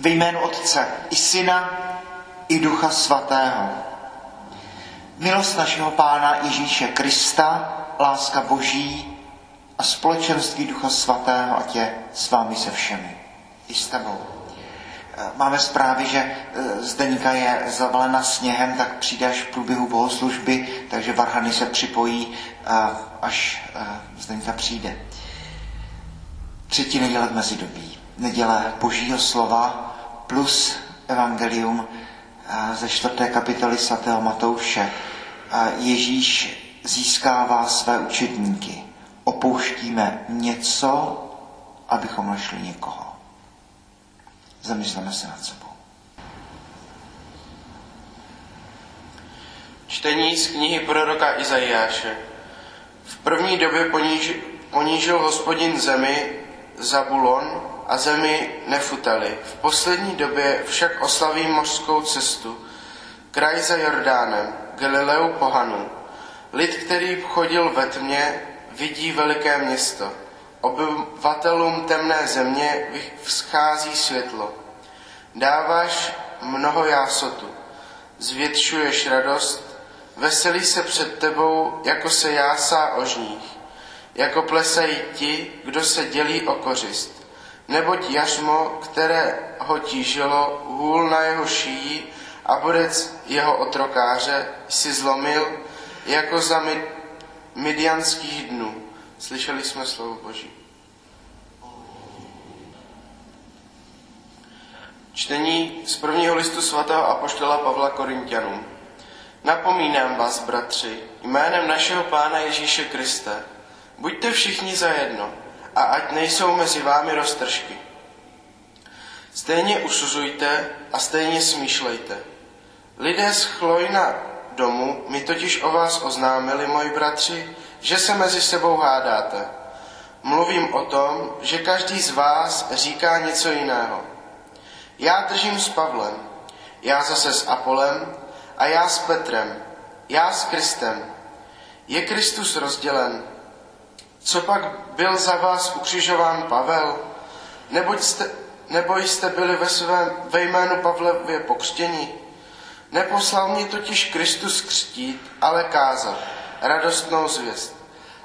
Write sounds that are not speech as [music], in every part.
Ve jménu Otce i Syna i Ducha Svatého. Milost našeho Pána Ježíše Krista, láska Boží a společenství Ducha Svatého, ať je s vámi se všemi. I s tebou. Máme zprávy, že Zdeníka je zavalena sněhem, tak přijde až v průběhu bohoslužby, takže Varhany se připojí, až Zdeníka přijde. Třetí neděle v mezidobí. Neděle Božího slova plus evangelium ze čtvrté kapitoly svatého Matouše. Ježíš získává své učedníky. Opouštíme něco, abychom našli někoho. Zamysleme se nad sebou. Čtení z knihy proroka Izajáše. V první době poníž, ponížil hospodin zemi Zabulon a zemi Nefutali. V poslední době však oslaví mořskou cestu, kraj za Jordánem, Galileu pohanu. Lid, který chodil ve tmě, vidí veliké město. Obyvatelům temné země vzchází světlo. Dáváš mnoho jásotu, zvětšuješ radost, veselí se před tebou, jako se jásá o žních, jako plesají ti, kdo se dělí o kořist. Neboť jařmo, které ho tížilo, hůl na jeho šíji a bodec jeho otrokáře si zlomil, jako za midianských dnů. Slyšeli jsme slovo Boží. Čtení z prvního listu svatého apoštola Pavla Korintianům. Napomínám vás, bratři, jménem našeho Pána Ježíše Krista, buďte všichni zajedno a ať nejsou mezi vámi roztržky. Stejně usuzujte a stejně smýšlejte. Lidé z Chlojna domu mi totiž o vás oznámili, moji bratři, že se mezi sebou hádáte. Mluvím o tom, že každý z vás říká něco jiného. Já držím s Pavlem, já zase s Apolem a já s Petrem, já s Kristem. Je Kristus rozdělen. Co pak byl za vás ukřižován Pavel? Neboť jste, nebo jste byli ve, svém, ve jménu Pavlevě pokřtěni? Neposlal mě totiž Kristus křtít, ale kázat radostnou zvěst.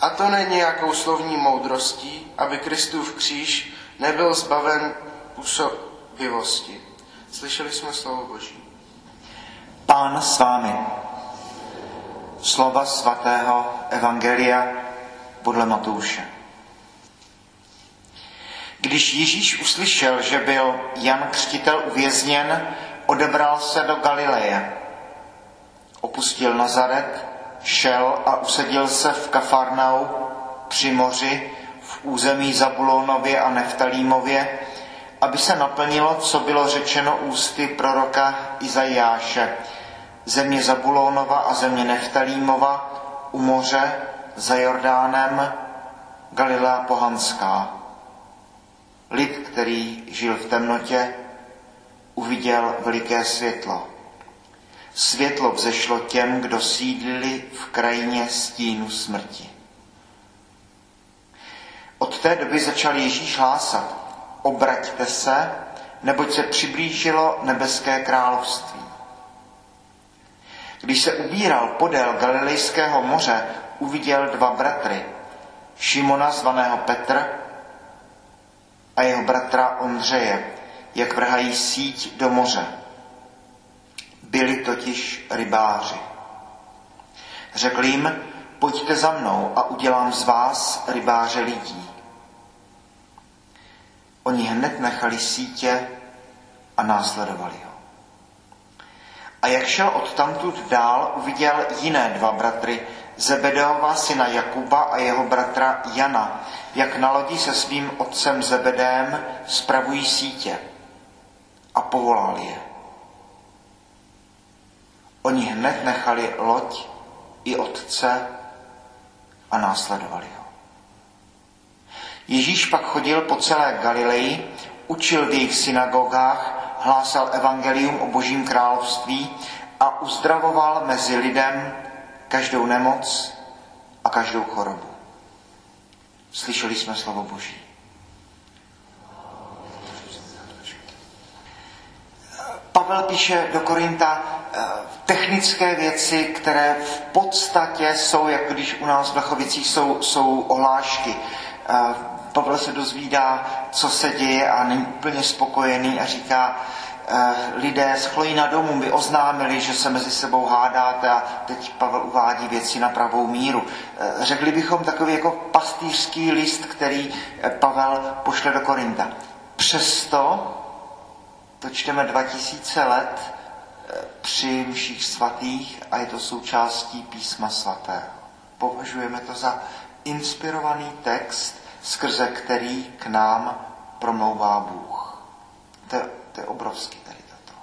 A to není nějakou slovní moudrostí, aby Kristův kříž nebyl zbaven působivosti. Slyšeli jsme slovo Boží. Pán s vámi. Slova svatého Evangelia podle Matouše. Když Ježíš uslyšel, že byl Jan Křtitel uvězněn, odebral se do Galileje. Opustil Nazaret, šel a usadil se v Kafarnau při moři v území Zabulonově a Neftalímově, aby se naplnilo, co bylo řečeno ústy proroka Izajáše. Země Zabulonova a země Neftalímova u moře za Jordánem Galilea pohanská. Lid, který žil v temnotě, uviděl veliké světlo. Světlo vzešlo těm, kdo sídlili v krajině stínu smrti. Od té doby začal Ježíš hlásat, obraťte se, neboť se přiblížilo nebeské království. Když se ubíral podél Galilejského moře, uviděl dva bratry, Šimona zvaného Petr a jeho bratra Ondřeje, jak vrhají síť do moře. Byli totiž rybáři. Řekl jim, pojďte za mnou a udělám z vás rybáře lidí. Oni hned nechali sítě a následovali ho. A jak šel od tamtud dál, uviděl jiné dva bratry, Zebedeova syna Jakuba a jeho bratra Jana, jak na lodi se svým otcem Zebedém spravují sítě a povolal je. Oni hned nechali loď i otce a následovali ho. Ježíš pak chodil po celé Galileji, učil v jejich synagogách, hlásal evangelium o božím království a uzdravoval mezi lidem každou nemoc a každou chorobu. Slyšeli jsme slovo Boží. Pavel píše do Korinta eh, technické věci, které v podstatě jsou, jako když u nás v Lechovicích jsou, jsou ohlášky. Eh, Pavel se dozvídá, co se děje a není úplně spokojený a říká, lidé z Chlojina domu by oznámili, že se mezi sebou hádáte a teď Pavel uvádí věci na pravou míru. Řekli bychom takový jako pastýřský list, který Pavel pošle do Korinta. Přesto to čteme 2000 let eh, při mších svatých a je to součástí písma svatého. Považujeme to za inspirovaný text, skrze který k nám promlouvá Bůh. To, to je obrovský tady toto.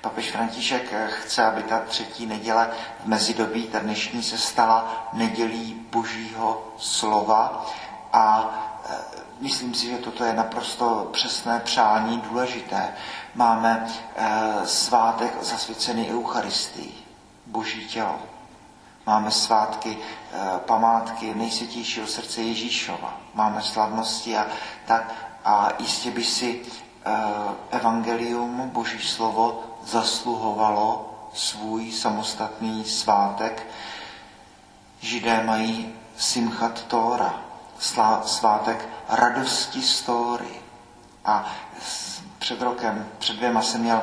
Papež František eh, chce, aby ta třetí neděle v mezidobí, ta dnešní se stala nedělí božího slova a eh, Myslím si, že toto je naprosto přesné přání, důležité. Máme e, svátek zasvěcený Eucharistii, Boží tělo. Máme svátky, památky nejsvětějšího srdce Ježíšova. Máme slavnosti a tak. A jistě by si evangelium, Boží slovo, zasluhovalo svůj samostatný svátek. Židé mají Simchat Tóra, svátek radosti story. A před rokem, před dvěma jsem měl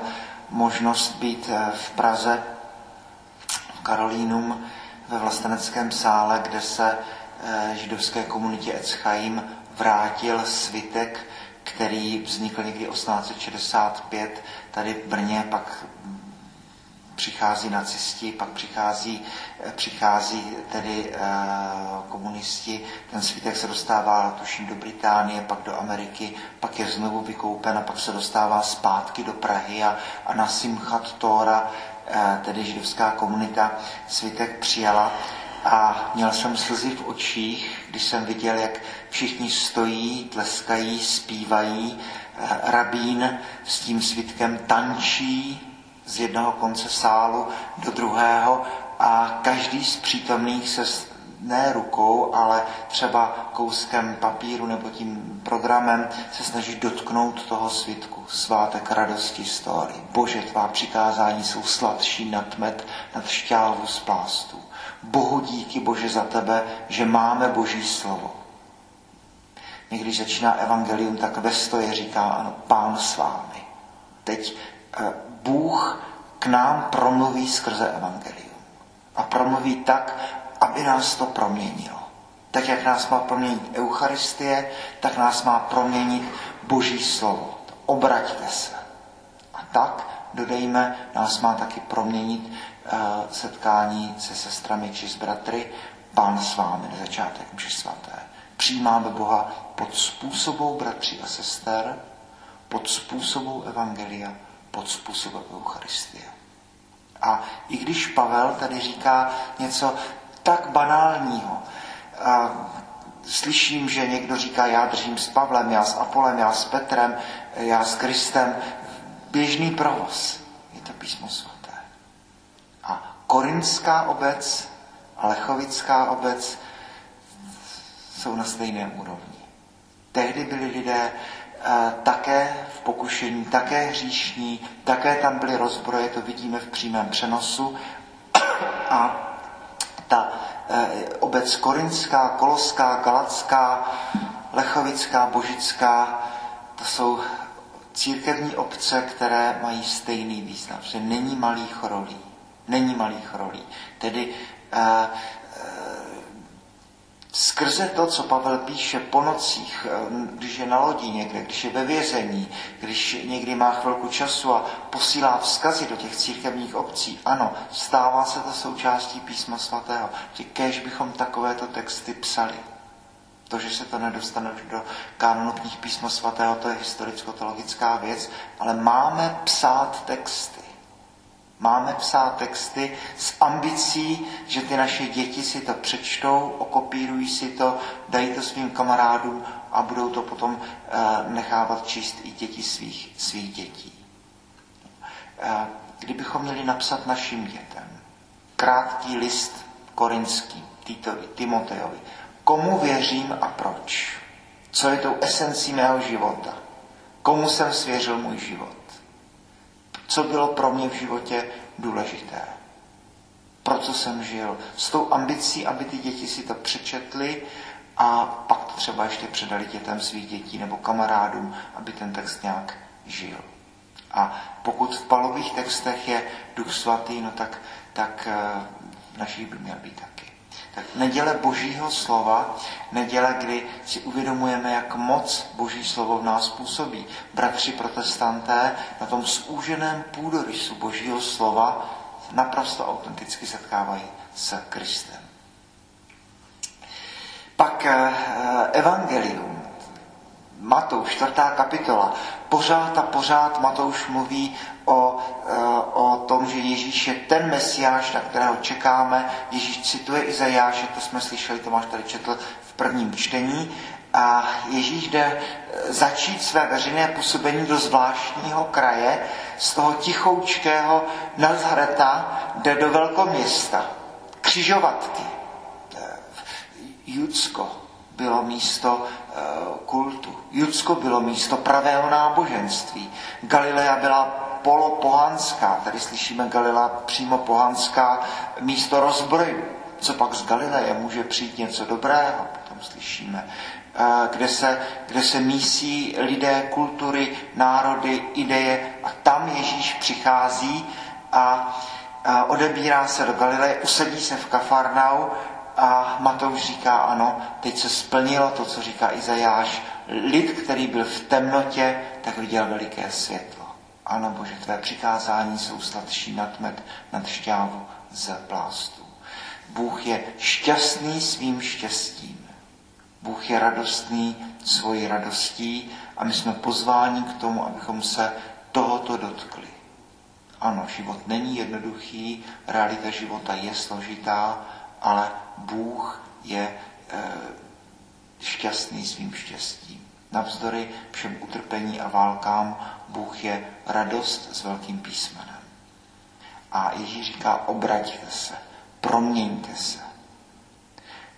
možnost být eh, v Praze, v Karolínum, ve vlasteneckém sále, kde se eh, židovské komunitě Etzchaim vrátil svitek, který vznikl někdy 1865 tady v Brně, pak přichází nacisti, pak přichází, eh, přichází tedy e, komunisti, ten svítek se dostává, tuším, do Británie, pak do Ameriky, pak je znovu vykoupen a pak se dostává zpátky do Prahy a, a na Simchat Tora, e, tedy židovská komunita, svítek přijala a měl jsem slzy v očích, když jsem viděl, jak všichni stojí, tleskají, zpívají, rabín s tím svitkem tančí, z jednoho konce sálu do druhého a každý z přítomných se ne rukou, ale třeba kouskem papíru nebo tím programem se snaží dotknout toho svitku. Svátek radosti story. Bože, tvá přikázání jsou sladší nad med, nad šťávu z plástů. Bohu díky, Bože, za tebe, že máme Boží slovo. Někdy začíná evangelium, tak ve stoje říká, ano, pán s vámi. Teď eh, Bůh k nám promluví skrze evangelium. A promluví tak, aby nás to proměnilo. Tak, jak nás má proměnit Eucharistie, tak nás má proměnit Boží slovo. Obraťte se. A tak, dodejme, nás má taky proměnit setkání se sestrami či s bratry, Pán s vámi na začátek mši svaté. Přijímáme Boha pod způsobou bratří a sester, pod způsobou Evangelia, pod způsobem Eucharistie. A i když Pavel tady říká něco tak banálního, a slyším, že někdo říká, já držím s Pavlem, já s Apolem, já s Petrem, já s Kristem, běžný provoz. Je to písmo svaté. Korinská obec a lechovická obec jsou na stejném úrovni. Tehdy byli lidé také v pokušení, také hříšní, také tam byly rozbroje, to vidíme v přímém přenosu. [coughs] A ta e, obec korinská, koloská, galacká, lechovická, božická, to jsou církevní obce, které mají stejný význam, že není malých rolí. Není malých rolí. Tedy e, Skrze to, co Pavel píše po nocích, eh, když je na lodi někde, když je ve vězení, když někdy má chvilku času a posílá vzkazy do těch církevních obcí, ano, stává se to součástí písma svatého. Kež bychom takovéto texty psali. To, že se to nedostane do kánonu knih písma svatého, to je historicko-teologická věc, ale máme psát texty. Máme psát texty s ambicí, že ty naše děti si to přečtou, okopírují si to, dají to svým kamarádům a budou to potom uh, nechávat číst i děti svých, svých dětí. Uh, kdybychom měli napsat našim dětem krátký list korinský Titovi, Timotejovi, komu věřím a proč? Co je tou esencí mého života? Komu jsem svěřil můj život? Co bylo pro mě v životě důležité. Pro co jsem žil. S tou ambicí, aby ty děti si to přečetly a pak to třeba ještě předali dětem svých dětí nebo kamarádům, aby ten text nějak žil. A pokud v palových textech je Duch Svatý, no tak, tak eh, v naší by měl být taky. Neděle Božího slova, neděle, kdy si uvědomujeme, jak moc Boží slovo v nás působí. Bratři protestanté na tom zúženém půdorysu Božího slova naprosto autenticky setkávají s Kristem. Pak eh, Evangelium, Matouš, čtvrtá kapitola. Pořád a pořád Matouš mluví o, eh, o tom, že Ježíš je ten mesiáš, na kterého čekáme. Ježíš cituje Izajáše, to jsme slyšeli, Tomáš tady četl v prvním čtení. A Ježíš jde eh, začít své veřejné působení do zvláštního kraje, z toho tichoučkého Nazareta jde do velkoměsta, křižovatky. Eh, Judsko bylo místo kultu. Judsko bylo místo pravého náboženství. Galilea byla polopohanská, tady slyšíme Galilea přímo pohanská, místo rozbrojů. Co pak z Galileje může přijít něco dobrého, potom slyšíme. Kde se, kde se mísí lidé, kultury, národy, ideje a tam Ježíš přichází a, a odebírá se do Galileje, usadí se v Kafarnau a Matouš říká, ano, teď se splnilo to, co říká Izajáš. Lid, který byl v temnotě, tak viděl veliké světlo. Ano, Bože, tvé přikázání jsou sladší nad med, nad šťávu z plástů. Bůh je šťastný svým štěstím. Bůh je radostný svojí radostí a my jsme pozváni k tomu, abychom se tohoto dotkli. Ano, život není jednoduchý, realita života je složitá, ale Bůh je e, šťastný svým štěstím. Navzdory všem utrpení a válkám Bůh je radost s velkým písmenem. A Ježíš říká, obraťte se, proměňte se.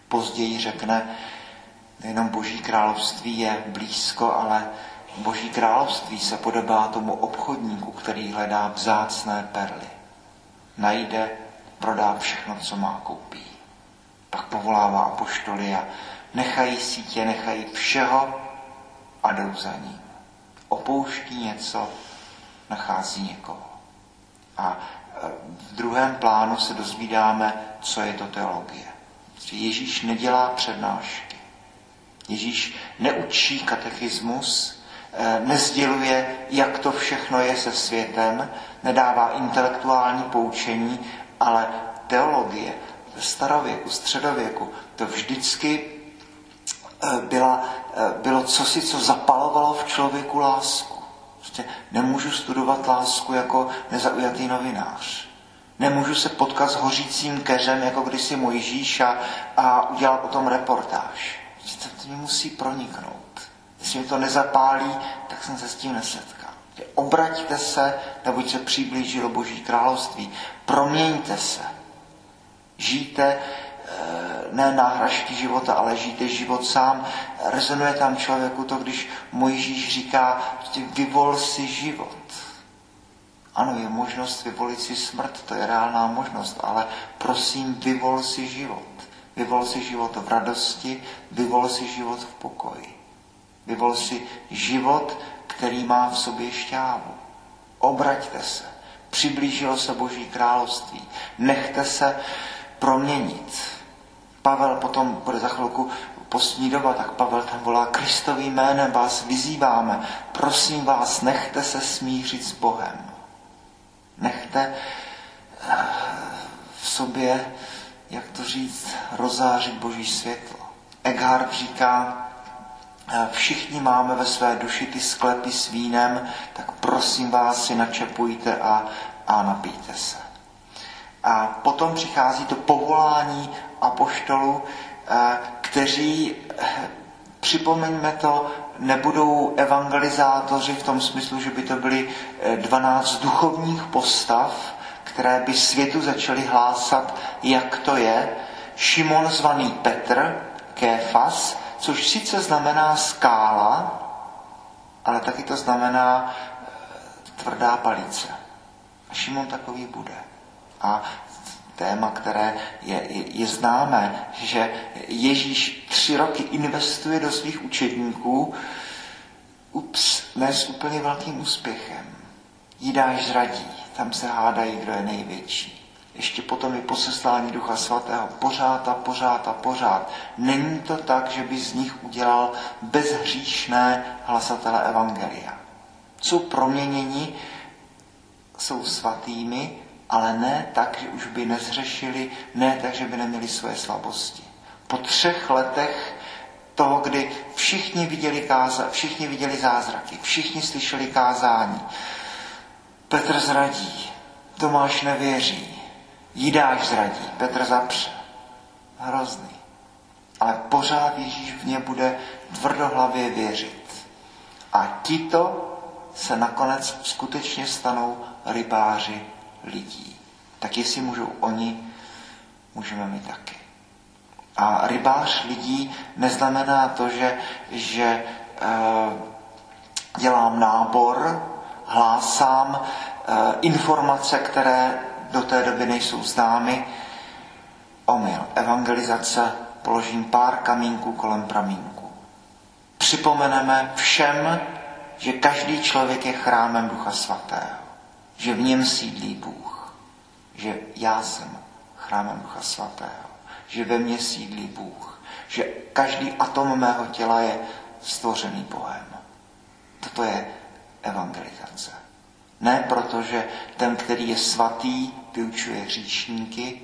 Později řekne, nejenom Boží království je blízko, ale Boží království se podobá tomu obchodníku, který hledá vzácné perly. Najde, prodá všechno, co má, koupí pak povolává apoštoly a nechají sítě, nechají všeho a jdou za ním. Opouští něco, nachází někoho. A e, v druhém plánu se dozvídáme, co je to teologie. Ježíš nedělá přednášky. Ježíš neučí katechismus, e, nezděluje, jak to všechno je se světem, nedává intelektuální poučení, ale teologie starověku, středověku, to vždycky byla, eh, bylo cosi, co zapalovalo v člověku lásku. Prostě nemůžu studovat lásku jako nezaujatý novinář. Nemůžu se potkat s hořícím keřem, jako kdysi Mojžíš a, a udělat o tom reportáž. Prostě to, mě musí proniknout. Jestli mi to nezapálí, tak jsem se s tím nesetkal. Obraťte se, neboť se přiblížilo Boží království. Proměňte se. Žijte eh, ne náhražky života, ale žijte život sám. Rezonuje tam člověku to, když Mojžíš říká, vyvol si život. Ano, je možnost vyvolit si smrt, to je reálná možnost, ale prosím, vyvol si život. Vyvol si život v radosti, vyvol si život v pokoji. Vyvol si život, který má v sobě šťávu. Obraťte se. Přiblížilo se Boží království. Nechte se proměnit. Pavel potom bude za chvilku postní doba, tak Pavel tam volá Kristovým jménem vás vyzýváme. Prosím vás, nechte se smířit s Bohem. Nechte eh, v sobě, jak to říct, rozářit Boží světlo. Eckhart říká, eh, všichni máme ve své duši ty sklepy s vínem, tak prosím vás si načepujte a, a napijte se. A potom přichází to povolání apoštolů, eh, kteří, eh, připomeňme to, nebudou evangelizátoři v tom smyslu, že by to byly 12 eh, duchovních postav, které by světu začaly hlásat, jak to je. Šimon zvaný Petr, Kéfas, což sice znamená skála, ale taky to znamená tvrdá palice. A Šimon takový bude. A téma, které je, je, je známé, že Ježíš tři roky investuje do svých učedníků, ups, ne s úplně velkým úspěchem. Jidáš zradí, tam se hádají, kdo je největší. Ještě potom je poseslání Ducha Svatého pořád a pořád a pořád. Není to tak, že by z nich udělal bezhříšné hlasatele Evangelia. Jsou proměněni, jsou svatými, ale ne tak, že už by nezřešili, ne tak, že by neměli své slabosti. Po třech letech toho, kdy všichni viděli, káza, všichni viděli zázraky, všichni slyšeli kázání, Petr zradí, Tomáš nevěří, Jidáš zradí, Petr zapře. Hrozný. Ale pořád Ježíš v ně bude tvrdohlavě věřit. A tito se nakonec skutečně stanou rybáři lidí. Tak jestli můžou oni, můžeme my taky. A rybář lidí neznamená to, že, že e, dělám nábor, hlásám e, informace, které do té doby nejsou známy. Omyl, evangelizace, položím pár kamínků kolem pramínku. Připomeneme všem, že každý člověk je chrámem Ducha Svatého že v něm sídlí Bůh, že já jsem chrámem Ducha Svatého, že ve mně sídlí Bůh, že každý atom mého těla je stvořený Bohem. Toto je evangelizace. Ne proto, že ten, který je svatý, vyučuje hříšníky,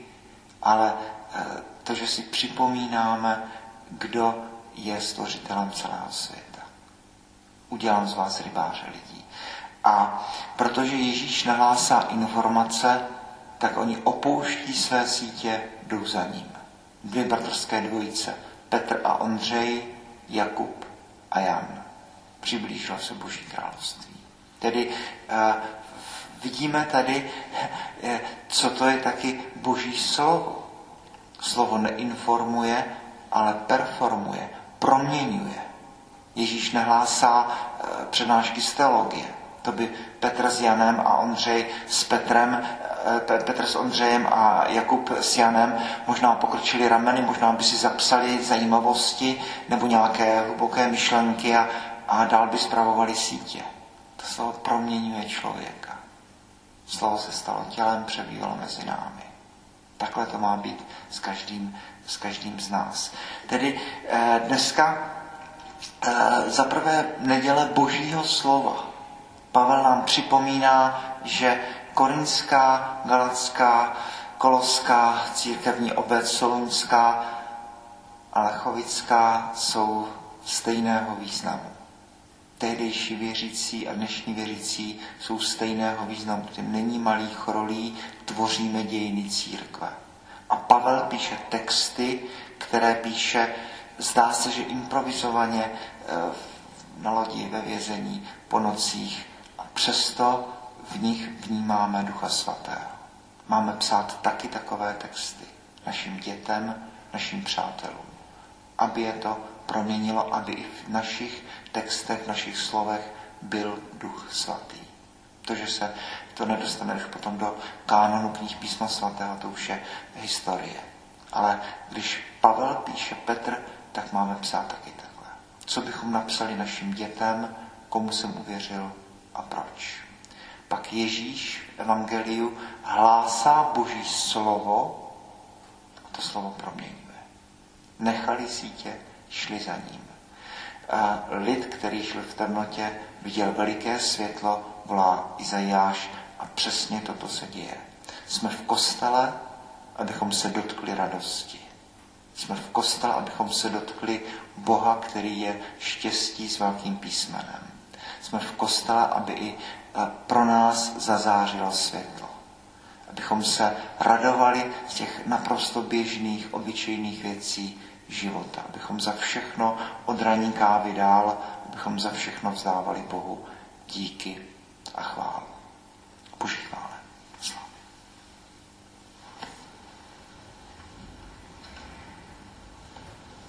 ale eh, to, že si připomínáme, kdo je stvořitelem celého světa. Udělám z vás rybáře lidí. A protože Ježíš nahlásá informace, tak oni opouští své sítě, jdou za ním. Dvě bratrské dvojice, Petr a Ondřej, Jakub a Jan. Přiblížilo se Boží království. Tedy uh, vidíme tady, uh, co to je taky Boží slovo. Slovo neinformuje, ale performuje, proměňuje. Ježíš nehlásá uh, přednášky z teologie to by Petr s Janem a Ondřej s Petrem, eh, Petr s Ondřejem a Jakub s Janem možná pokročili rameny, možná by si zapsali zajímavosti nebo nějaké hluboké myšlenky a, a dál by zpravovali sítě. To slovo proměňuje člověka. Slovo se stalo tělem, přebývalo mezi námi. Takhle to má být s každým, s každým z nás. Tedy eh, dneska eh, za prvé neděle božího slova. Pavel nám připomíná, že Korinská, Galatská, Koloská, církevní obec Soluňská a Lechovická jsou stejného významu. Tehdejší věřící a dnešní věřící jsou stejného významu. Tím není malých rolí, tvoříme dějiny církve. A Pavel píše texty, které píše, zdá se, že improvizovaně eh, na lodi ve vězení po nocích přesto v nich vnímáme Ducha Svatého. Máme psát taky takové texty našim dětem, našim přátelům, aby je to proměnilo, aby i v našich textech, v našich slovech byl Duch Svatý. To, že se to nedostane potom do kánonu knih písma svatého, to už je historie. Ale když Pavel píše Petr, tak máme psát taky takhle. Co bychom napsali našim dětem, komu jsem uvěřil, a proč. Pak Ježíš v Evangeliu hlásá Boží slovo a to slovo proměňuje. Nechali sítě, šli za ním. A lid, který šel v temnotě, viděl veliké světlo, volá Izajáš a přesně toto se děje. Jsme v kostele, abychom se dotkli radosti. Jsme v kostele, abychom se dotkli Boha, který je štěstí s velkým písmenem jsme v kostele, aby i e, pro nás zazářilo světlo. Abychom se radovali z těch naprosto běžných, obyčejných věcí života. Abychom za všechno od raní kávy dál, abychom za všechno vzdávali Bohu díky a chválu.